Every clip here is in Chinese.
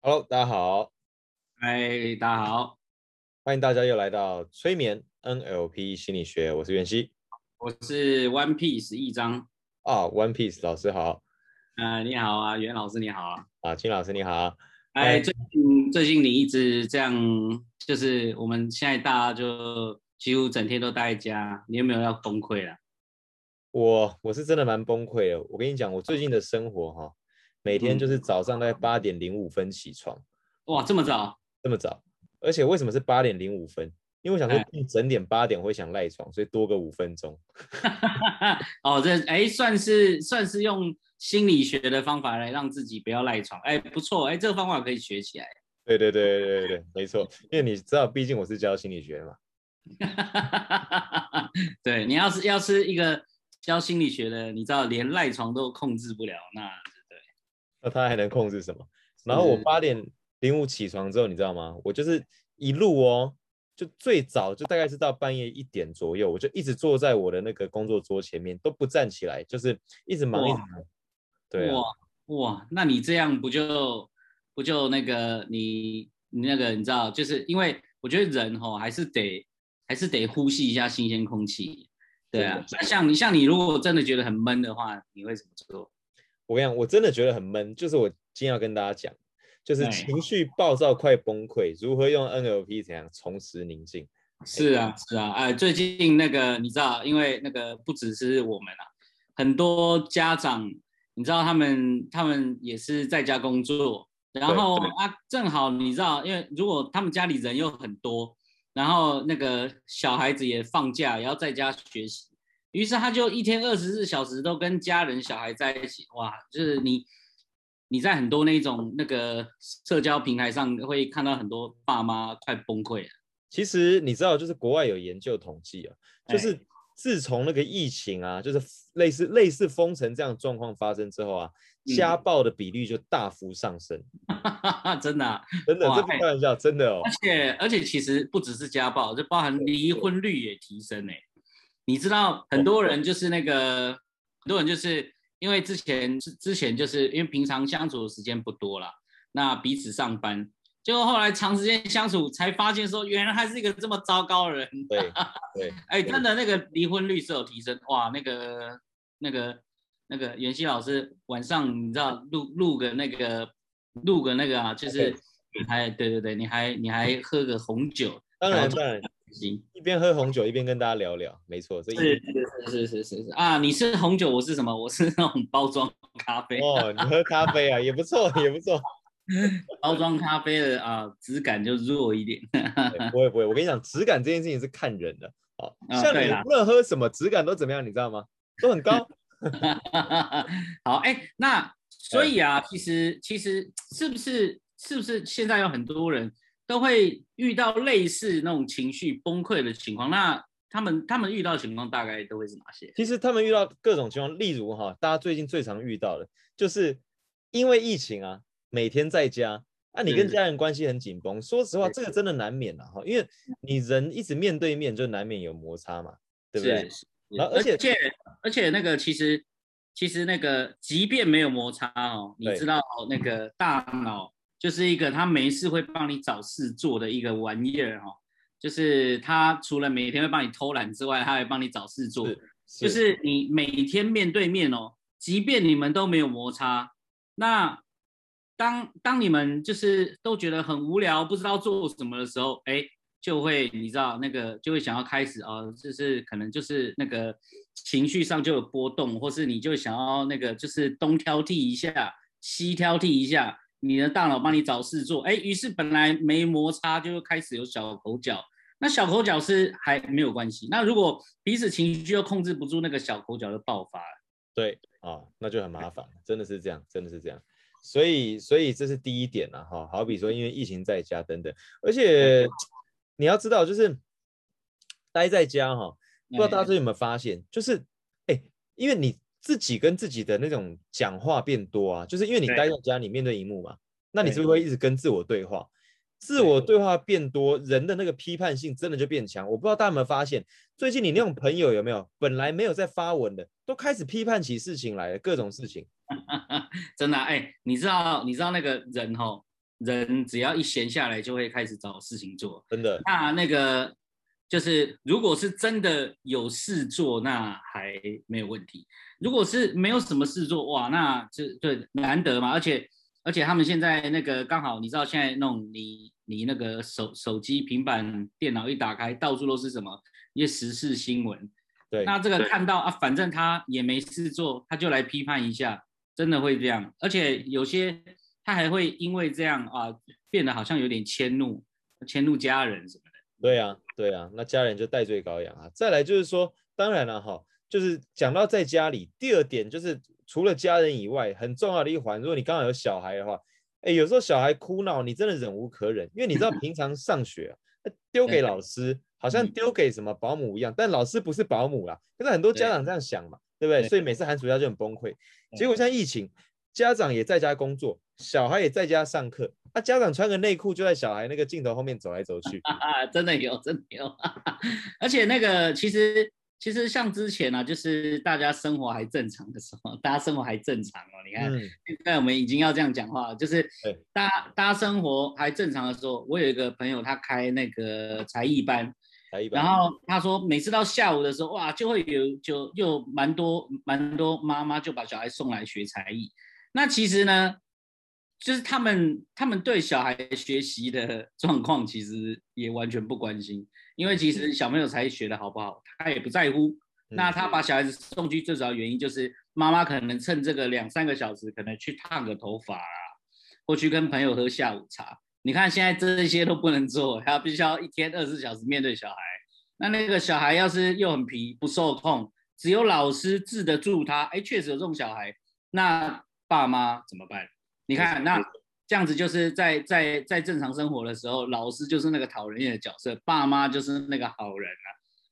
Hello，大家好，嗨，大家好，欢迎大家又来到催眠 NLP 心理学，我是袁熙我是 One Piece 一章。啊，One Piece 老师好呃，你好啊，袁老师你好啊。啊，金老师你好，哎，哎最近最近你一直这样，就是我们现在大家就几乎整天都待在家，你有没有要崩溃了？我我是真的蛮崩溃的。我跟你讲，我最近的生活哈，每天嗯就是早上大概八点零五分起床，哇，这么早？这么早，而且为什么是八点零五分？因为我想说整点八点会想赖床，所以多个五分钟。哦，这哎算是算是用心理学的方法来让自己不要赖床，哎，不错，哎，这个方法可以学起来。对对对对对对，没错，因为你知道，毕竟我是教心理学的嘛。对你要是要是一个教心理学的，你知道连赖床都控制不了，那对那他还能控制什么？然后我是八点零五起床之后，你知道吗？我就是一路哦，就最早就大概是到半夜一点左右，我就一直坐在我的那个工作桌前面，都不站起来，就是一直忙一直忙。对啊，哇哇，那你这样不就不就那个你你那个你知道，就是因为我觉得人吼还是得还是得呼吸一下新鲜空气，对啊。那像你像你如果真的觉得很闷的话，你会怎么做？我跟你讲，我真的觉得很闷，就是我今天要跟大家讲，就是哎情绪暴躁快崩溃，如何用 NLP 怎样重拾宁静。是啊是啊，哎，最近那个你知道，因为那个不只是我们啊，很多家长你知道他们他们也是在家工作，然后啊正好你知道，因为如果他们家里人又很多，然后那个小孩子也放假，也要在家学习，于是他就一天二十四小时都跟家人小孩在一起，哇，就是你你在很多那种那个社交平台上会看到很多爸妈快崩溃了。其实你知道，就是国外有研究统计啊，就哎是自从那个疫情啊，就是类似类似封城这样的状况发生之后啊，家嗯暴的比率就大幅上升。真的啊、真的，哇这不开玩笑，真的哦而。且而且其实不只是家暴，就包含离婚率也提升哎。你知道很多人就是那个，很多人就是因为之前之之前就是因为平常相处的时间不多啦，那彼此上班，结果后来长时间相处才发现说，原来他是一个这么糟糕的人。对 对，哎，真的那个离婚率是有提升哇，那个那个那个袁熙老师晚上你知道录录个那个录个那个啊，就是你还对对对，你还你还喝个红酒，当然然后当然，行，一边喝红酒一边跟大家聊聊，没错，是是是是是是啊，你是红酒，我是什么？我是那种包装咖啡，哦，你喝咖啡啊，也不错，也不错。包装咖啡的啊质感就弱一点。对不会不会，我跟你讲，质感这件事情是看人的。好，像你无论喝什么，质感都怎么样，你知道吗？都很高。好，哎，那所以啊，其实其实是不是是不是现在有很多人都会遇到类似那种情绪崩溃的情况？那他们他们遇到的情况大概都会是哪些？其实他们遇到各种情况，例如哈，大家最近最常遇到的，就是因为疫情啊，每天在家，啊，你跟家人关系很紧绷。说实话，是这个真的难免啊，哈，因为你人一直面对面，就难免有摩擦嘛，对不对？然后而且而且而且那个其实其实那个即便没有摩擦哦，你知道那个大脑就是一个他没事会帮你找事做的一个玩意儿哦，就是他除了每天会帮你偷懒之外，他还帮你找事做。是就是你每天面对面哦，即便你们都没有摩擦，那当当你们就是都觉得很无聊，不知道做什么的时候，哎，就会你知道那个就会想要开始哦，就是可能就是那个情绪上就有波动，或是你就想要那个就是东挑剔一下，西挑剔一下，你的大脑帮你找事做，哎，于是本来没摩擦就开始有小口角。那小口角是还没有关系，那如果彼此情绪又控制不住，那个小口角就爆发了。对啊，那就很麻烦，真的是这样，真的是这样。所以，所以这是第一点啊，哈，好比说因为疫情在家等等，而且 你要知道，就是待在家哈，不知道大家有没有发现，就是哎，因为你自己跟自己的那种讲话变多啊，就是因为你待在家，里面对荧幕嘛，那你是不是会一直跟自我对话？自我对话变多，人的那个批判性真的就变强。我不知道大家有没有发现，最近你那种朋友有没有，本来没有在发文的，都开始批判起事情来了，各种事情。真的啊哎、你知道你知道那个人吼，人只要一闲下来，就会开始找事情做。真的，那那个就是，如果是真的有事做，那还没有问题；如果是没有什么事做，哇，那这对难得嘛。而且而且他们现在那个刚好，你知道现在那种你你那个手手机、平板、电脑一打开，到处都是什么一些时事新闻。对，那这个看到啊，反正他也没事做，他就来批判一下，真的会这样。而且有些他还会因为这样啊，变得好像有点迁怒，迁怒家人什么的。对啊，对啊，那家人就戴罪羔羊啊。再来就是说，当然了哈，就是讲到在家里，第二点就是除了家人以外，很重要的一环，如果你刚好有小孩的话，哎，有时候小孩哭闹，你真的忍无可忍，因为你知道平常上学啊，丢给老师，好像丢给什么保姆一样，但老师不是保姆啦。可是很多家长这样想嘛，对不对？对所以每次寒暑假就很崩溃。结果像疫情，家长也在家工作，小孩也在家上课，啊，家长穿个内裤就在小孩那个镜头后面走来走去。啊，真的有，真的有，而且那个其实其实像之前啊，就是大家生活还正常的时候，大家生活还正常哦。你看，嗯，现在我们已经要这样讲话了，就是大家大家生活还正常的时候，我有一个朋友他开那个才艺班，来一般。然后他说每次到下午的时候，哇，就会有就又蛮多蛮多妈妈就把小孩送来学才艺。那其实呢，就是他们他们对小孩学习的状况其实也完全不关心，因为其实小朋友才学的好不好，他也不在乎。那嗯他把小孩子送去最主要原因就是妈妈可能趁这个两三个小时，可能去烫个头发啊，或去跟朋友喝下午茶。你看现在这些都不能做，他必须要一天二十四小时面对小孩。那那个小孩要是又很皮不受控，只有老师治得住他，哎，确实有这种小孩，那爸妈怎么办？你看，那这样子就是在在在正常生活的时候，老师就是那个讨人厌的角色，爸妈就是那个好人啊。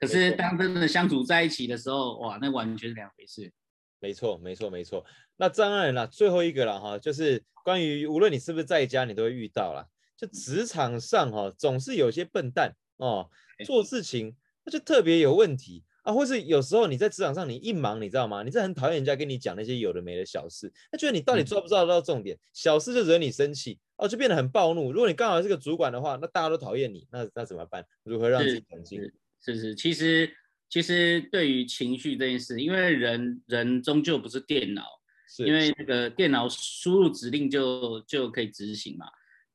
可是当真的相处在一起的时候，哇，那完全是两回事。没错，没错，没错。那当然了，最后一个了哈，就是关于无论你是不是在家，你都会遇到啦。就职场上哈，总是有些笨蛋哦，做事情那就特别有问题啊，或是有时候你在职场上你一忙，你知道吗？你是很讨厌人家跟你讲那些有的没的小事，他觉得你到底嗯抓不抓得到重点，小事就惹你生气哦，就变得很暴怒。如果你刚好是个主管的话，那大家都讨厌你，那那怎么办？如何让自己冷静？是是是，其实其实对于情绪这件事，因为人人终究不是电脑，是因为那个电脑输入指令就就可以执行嘛。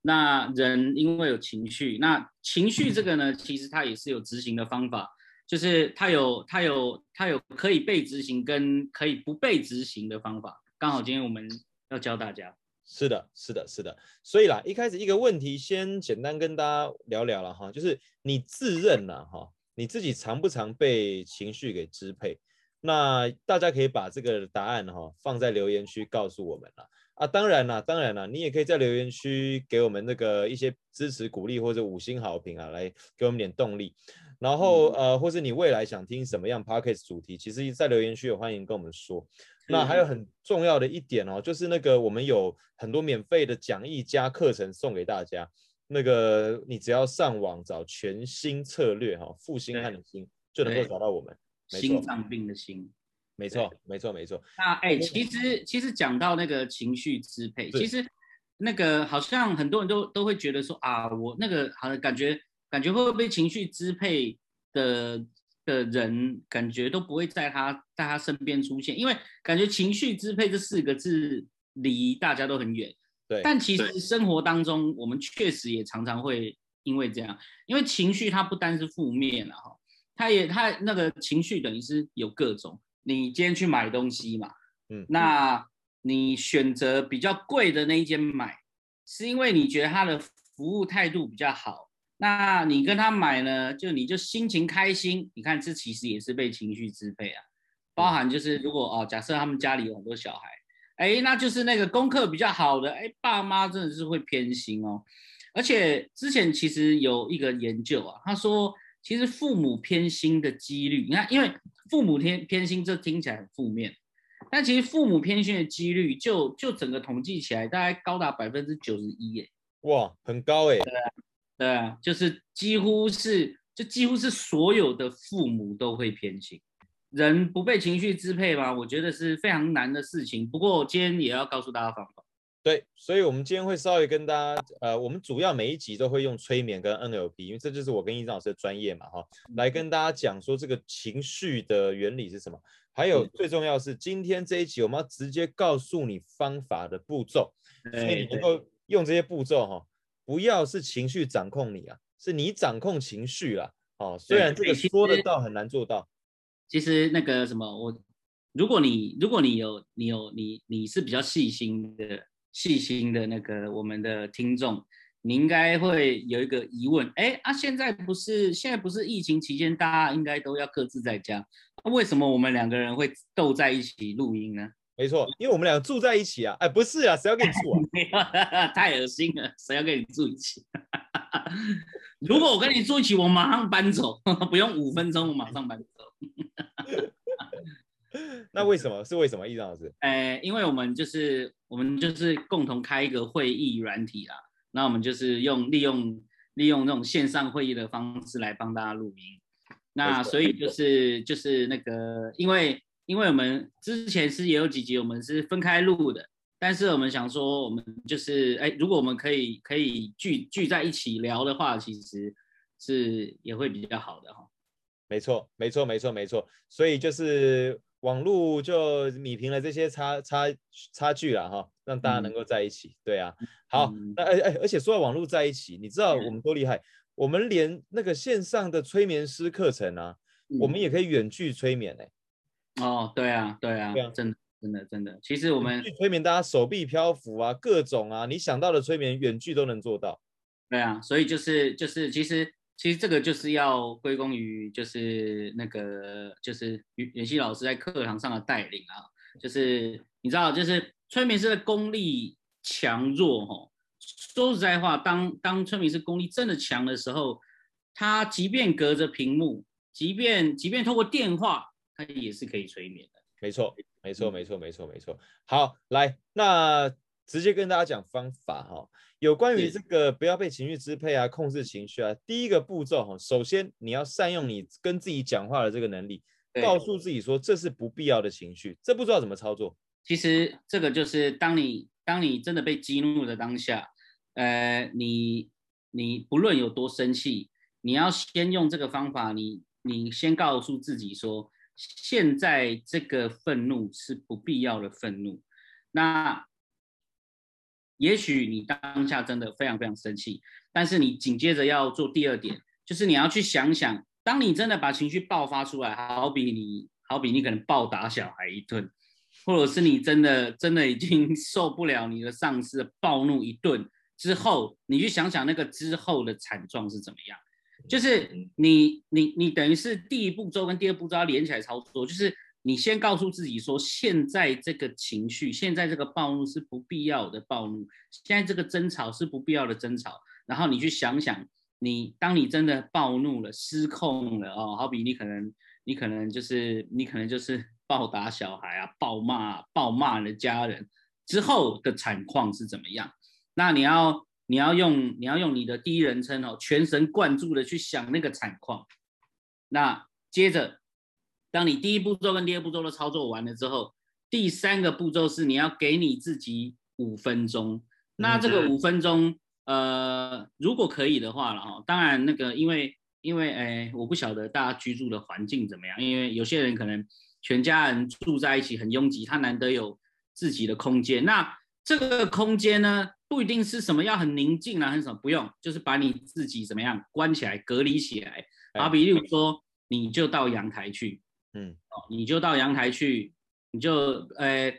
那人因为有情绪，那情绪这个呢，其实它也是有执行的方法，就是它有它有它有可以被执行跟可以不被执行的方法。刚好今天我们要教大家。是的，是的，是的。所以啦，一开始一个问题，先简单跟大家聊聊了哈，就是你自认呐哈，你自己常不常被情绪给支配？那大家可以把这个答案哈放在留言区告诉我们了。啊，当然啦，当然啦，你也可以在留言区给我们那个一些支持、鼓励或者五星好评啊，来给我们点动力。然后呃，或是你未来想听什么样 podcast 主题，其实在留言区也欢迎跟我们说。那还有很重要的一点哦，就是那个我们有很多免费的讲义加课程送给大家。那个你只要上网找全新策略哈，复兴汉的心就能够找到我们。心脏病的心。没错，没错，没错。那哎、其实其实讲到那个情绪支配，其实那个好像很多人都都会觉得说啊，我那个好像感觉感觉会被情绪支配的的人，感觉都不会在他在他身边出现，因为感觉情绪支配这四个字离大家都很远。对，但其实生活当中，我们确实也常常会因为这样，因为情绪它不单是负面了哈，它也它那个情绪等于是有各种。你今天去买东西嘛，嗯那你选择比较贵的那一间买，是因为你觉得它的服务态度比较好。那你跟他买呢，就你就心情开心。你看，这其实也是被情绪支配啊，包含就是如果哦，假设他们家里有很多小孩。哎，那就是那个功课比较好的，哎，爸妈真的是会偏心哦。而且之前其实有一个研究啊，他说其实父母偏心的几率，你看，因为父母偏偏心，这听起来很负面，但其实父母偏心的几率就就整个统计起来，大概高达百分之九十一耶。哇，很高哎、对啊，就是几乎是就几乎是所有的父母都会偏心。人不被情绪支配吧，我觉得是非常难的事情。不过今天也要告诉大家方法。对，所以，我们今天会稍微跟大家，呃，我们主要每一集都会用催眠跟 NLP，因为这就是我跟易章老师的专业嘛，哈，来跟大家讲说这个情绪的原理是什么。还有最重要是，今天这一集我们要直接告诉你方法的步骤，所以你能够用这些步骤，哈，不要是情绪掌控你啊，是你掌控情绪啦，哦，虽然这个说得到，很难做到。其实那个什么，我如果你如果你有你有你你是比较细心的。细心的那个我们的听众，你应该会有一个疑问，哎啊，现在不是现在不是疫情期间，大家应该都要各自在家，那为什么我们两个人会斗在一起录音呢？没错，因为我们两个住在一起啊，哎，不是啊，谁要跟你住啊？太恶心了，谁要跟你住一起？如果我跟你住一起，我马上搬走，不用五分钟，我马上搬走。那为什么是为什么，易章老师？哎，因为我们就是我们就是共同开一个会议软体啦，那我们就是用利用利用那种线上会议的方式来帮大家录音。那所以就是就是那个，因为因为我们之前是也有几集我们是分开录的，但是我们想说我们就是哎，如果我们可以可以聚聚在一起聊的话，其实是也会比较好的哈。没错，没错，没错，没错。所以就是。网络就米平了这些差差差距了哈，让大家能够在一起。对啊，好，那哎哎，而且说到网络在一起，你知道我们多厉害？我们连那个线上的催眠师课程啊，我们也可以远距催眠哎。哦，对啊，对啊，真的真的真的。其实我们催眠大家手臂漂浮啊，各种啊，你想到的催眠远距都能做到。对啊，所以就是就是其实。其实这个就是要归功于，就是那个就是袁袁熙老师在课堂上的带领啊，就是你知道，就是催眠师的功力强弱哈。说实在话，当当催眠师功力真的强的时候，他即便隔着屏幕，即便即便透过电话，他也是可以催眠的。没错，没错，没错，没错，没错。好，来，那直接跟大家讲方法哈。有关于这个不要被情绪支配啊，控制情绪啊，第一个步骤哈，首先你要善用你跟自己讲话的这个能力，告诉自己说这是不必要的情绪。这不知道怎么操作。其实这个就是当你当你真的被激怒的当下，呃，你你不论有多生气，你要先用这个方法，你你先告诉自己说，现在这个愤怒是不必要的愤怒。那也许你当下真的非常非常生气，但是你紧接着要做第二点，就是你要去想想，当你真的把情绪爆发出来，好比你好比你可能暴打小孩一顿，或者是你真的真的已经 受不了你的上司暴怒一顿之后，你去想想那个之后的惨状是怎么样，就是你你你等于是第一步骤跟第二步骤要连起来操作，就是。你先告诉自己说，现在这个情绪，现在这个暴怒是不必要的暴怒，现在这个争吵是不必要的争吵。然后你去想想，你当你真的暴怒了、失控了哦，好比你可能，你可能就是你可能就是暴打小孩啊、暴骂、暴骂你的家人之后的惨况是怎么样？那你要你要用你要用你的第一人称哦，全神贯注的去想那个惨况。那接着。当你第一步骤跟第二步骤都操作完了之后，第三个步骤是你要给你自己五分钟。那这个五分钟，呃，如果可以的话了哈，当然那个因为因为哎，我不晓得大家居住的环境怎么样，因为有些人可能全家人住在一起很拥挤，他难得有自己的空间。那这个空间呢，不一定是什么要很宁静啊，很什么不用，就是把你自己怎么样关起来、隔离起来。好比例如说，你就到阳台去。嗯，哦，你就到阳台去，你就，呃，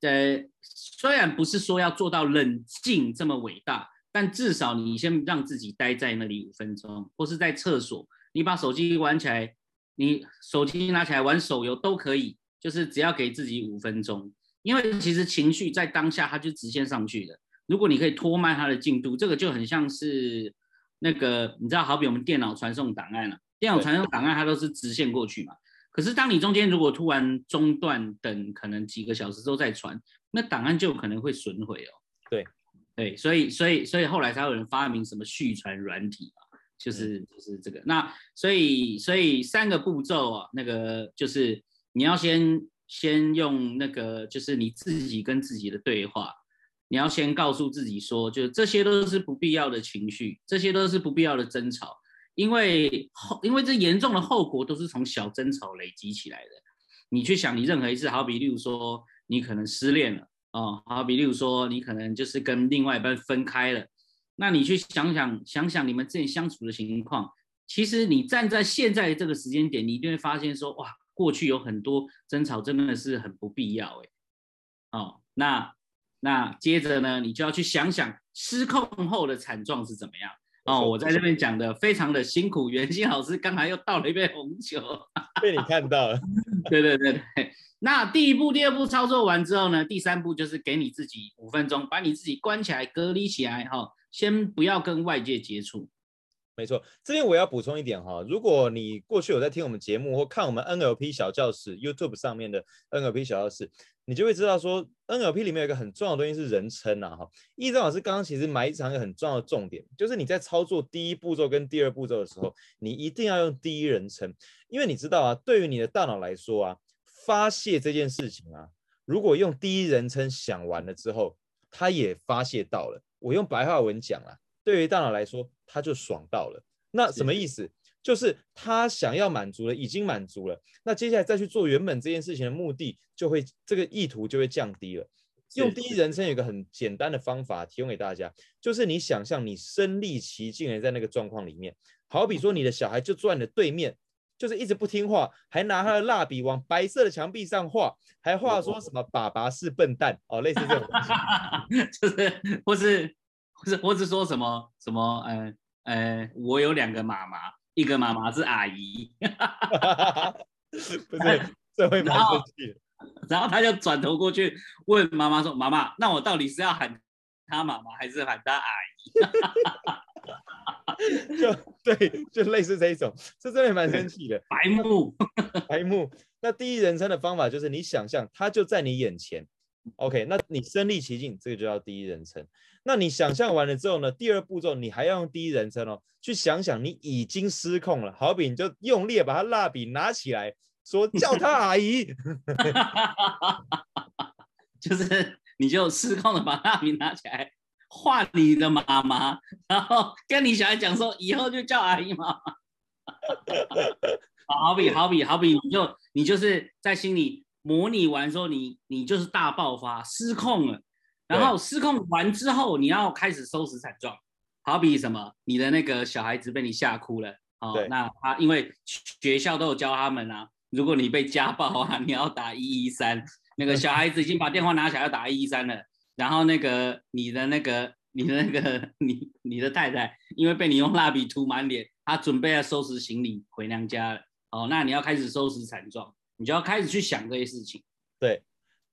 呃，虽然不是说要做到冷静这么伟大，但至少你先让自己待在那里五分钟，或是在厕所，你把手机玩起来，你手机拿起来玩手游都可以，就是只要给自己五分钟，因为其实情绪在当下它就直线上去的，如果你可以拖慢它的进度，这个就很像是那个，你知道，好比我们电脑传送档案了，电脑传送档案它都是直线过去嘛。可是，当你中间如果突然中断，等可能几个小时之后再传，那档案就可能会损毁哦。对，对，所以，所以，所以后来才有人发明什么续传软体嘛，就是就是这个。那所以，所以三个步骤啊，那个就是你要先先用那个，就是你自己跟自己的对话，你要先告诉自己说，就这些都是不必要的情绪，这些都是不必要的争吵，因为后因为这严重的后果都是从小争吵累积起来的。你去想，你任何一次，好比例如说你可能失恋了哦，好比例如说你可能就是跟另外一半分开了，那你去想想想想你们之前相处的情况，其实你站在现在这个时间点，你一定会发现说，哇，过去有很多争吵真的是很不必要哎，哦，那那接着呢，你就要去想想失控后的惨状是怎么样哦。我在这边讲的非常的辛苦，袁心老师刚才又倒了一杯红酒，被你看到了。对对对对，那第一步、第二步操作完之后呢，第三步就是给你自己五分钟，把你自己关起来、隔离起来，哈，先不要跟外界接触。没错，这边我要补充一点哈，如果你过去有在听我们节目或看我们 NLP 小教室 YouTube 上面的 NLP 小教室，你就会知道说 NLP 里面有一个很重要的东西是人称呐哈。易正老师刚刚其实埋藏一个很重要的重点，就是你在操作第一步骤跟第二步骤的时候，你一定要用第一人称，因为你知道啊，对于你的大脑来说啊，发泄这件事情啊，如果用第一人称想完了之后，它也发泄到了。我用白话文讲啊。对于大脑来说，他就爽到了。那什么意思？就是他想要满足了，已经满足了。那接下来再去做原本这件事情的目的，就会这个意图就会降低了。用第一人称有一个很简单的方法提供给大家，就是你想象你身历其境的在那个状况里面，好比说你的小孩就坐在你的对面，就是一直不听话，还拿他的蜡笔往白色的墙壁上画，还画说什么“爸爸是笨蛋”哦，类似这种，就是或是。或者或者说什么什么，呃呃，我有两个妈妈，一个妈妈是阿姨，不是，这会蛮生气。然后他就转头过去问妈妈说：“妈妈，那我到底是要喊他妈妈，还是喊他阿姨？” 就对，就类似这一种，这真的蛮生气的。白目，白目。那第一人称的方法就是你想象他就在你眼前。OK，那你身临其境，这个就叫第一人称。那你想象完了之后呢？第二步骤你还要用第一人称哦，去想想你已经失控了。好比你就用力把他蜡笔拿起来，说叫他 阿姨，就是你就失控的把蜡笔拿起来画你的妈妈，然后跟你小孩讲说以后就叫阿姨妈妈。好比好比好比你就你就是在心里。模拟完之后，你你就是大爆发，失控了。然后失控完之后，你要开始收拾惨状。好比什么，你的那个小孩子被你吓哭了，哦，那他因为学校都有教他们啊，如果你被家暴啊，你要打一一三。那个小孩子已经把电话拿起来要打一一三了。然后那个你的那个你的那个 你你的太太，因为被你用蜡笔涂满脸，她准备要收拾行李回娘家了。哦，那你要开始收拾惨状。你就要开始去想这些事情。对，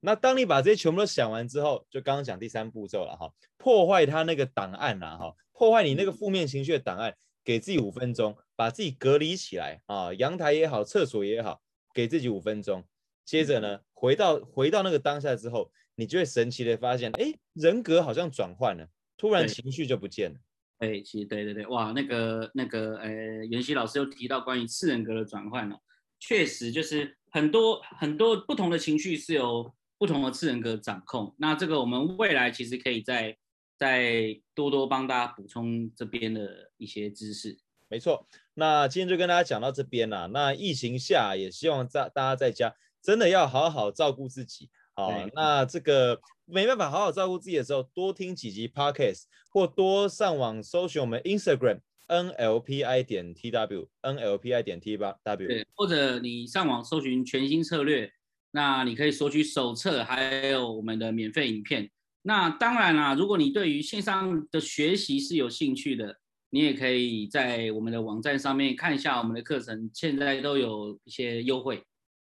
那当你把这些全部都想完之后，就刚刚讲第三步骤了哈，破坏他那个档案呐哈，破坏你那个负面情绪的档案，给自己五分钟，把自己隔离起来啊，阳台也好，厕所也好，给自己五分钟。接着呢，回到回到那个当下之后，你就会神奇的发现，哎，人格好像转换了，突然情绪就不见了。哎，其实对对对，哇，那个那个呃，袁熙老师又提到关于次人格的转换了。确实，就是很多很多不同的情绪是由不同的次人格掌控。那这个我们未来其实可以再再多多帮大家补充这边的一些知识。没错，那今天就跟大家讲到这边了。那疫情下，也希望在大家在家真的要好好照顾自己。好，那这个没办法好好照顾自己的时候，多听几集 Podcast，或多上网搜寻我们 Instagram。NLPI 点 TW，NLPI 点 T 八 W，对，或者你上网搜寻全新策略，那你可以索取手册，还有我们的免费影片。那当然啦，如果你对于线上的学习是有兴趣的，你也可以在我们的网站上面看一下我们的课程，现在都有一些优惠。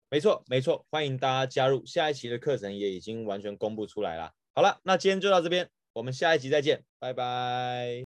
没错，没错，欢迎大家加入。下一期的课程也已经完全公布出来了。好了，那今天就到这边，我们下一集再见，拜拜。